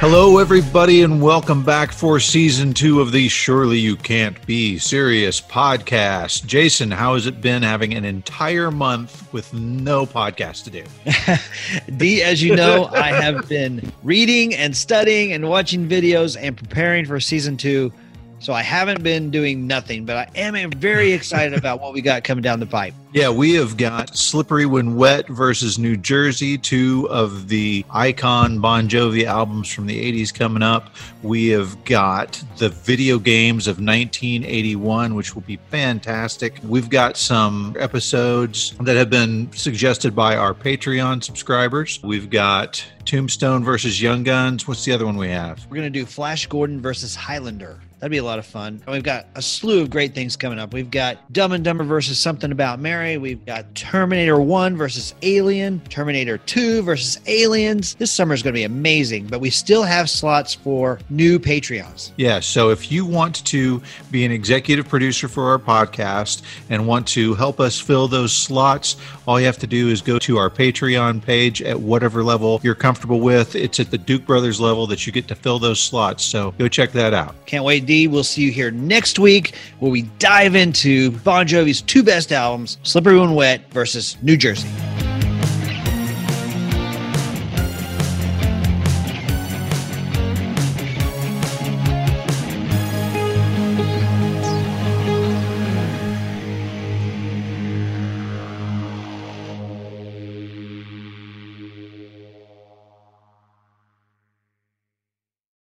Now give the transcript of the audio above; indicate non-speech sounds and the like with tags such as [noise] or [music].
Hello, everybody, and welcome back for season two of the Surely You Can't Be Serious podcast. Jason, how has it been having an entire month with no podcast to do? [laughs] D, as you know, I have been reading and studying and watching videos and preparing for season two. So I haven't been doing nothing, but I am very excited about what we got coming down the pipe. [laughs] Yeah, we have got Slippery When Wet versus New Jersey, two of the icon Bon Jovi albums from the 80s coming up. We have got the video games of 1981, which will be fantastic. We've got some episodes that have been suggested by our Patreon subscribers. We've got Tombstone versus Young Guns. What's the other one we have? We're going to do Flash Gordon versus Highlander. That'd be a lot of fun. And we've got a slew of great things coming up. We've got Dumb and Dumber versus Something About Mary. We've got Terminator 1 versus Alien, Terminator 2 versus Aliens. This summer is going to be amazing, but we still have slots for new Patreons. Yeah, so if you want to be an executive producer for our podcast and want to help us fill those slots, all you have to do is go to our Patreon page at whatever level you're comfortable with. It's at the Duke Brothers level that you get to fill those slots. So go check that out. Can't wait D. We'll see you here next week where we dive into Bon Jovi's two best albums, Slippery When Wet versus New Jersey.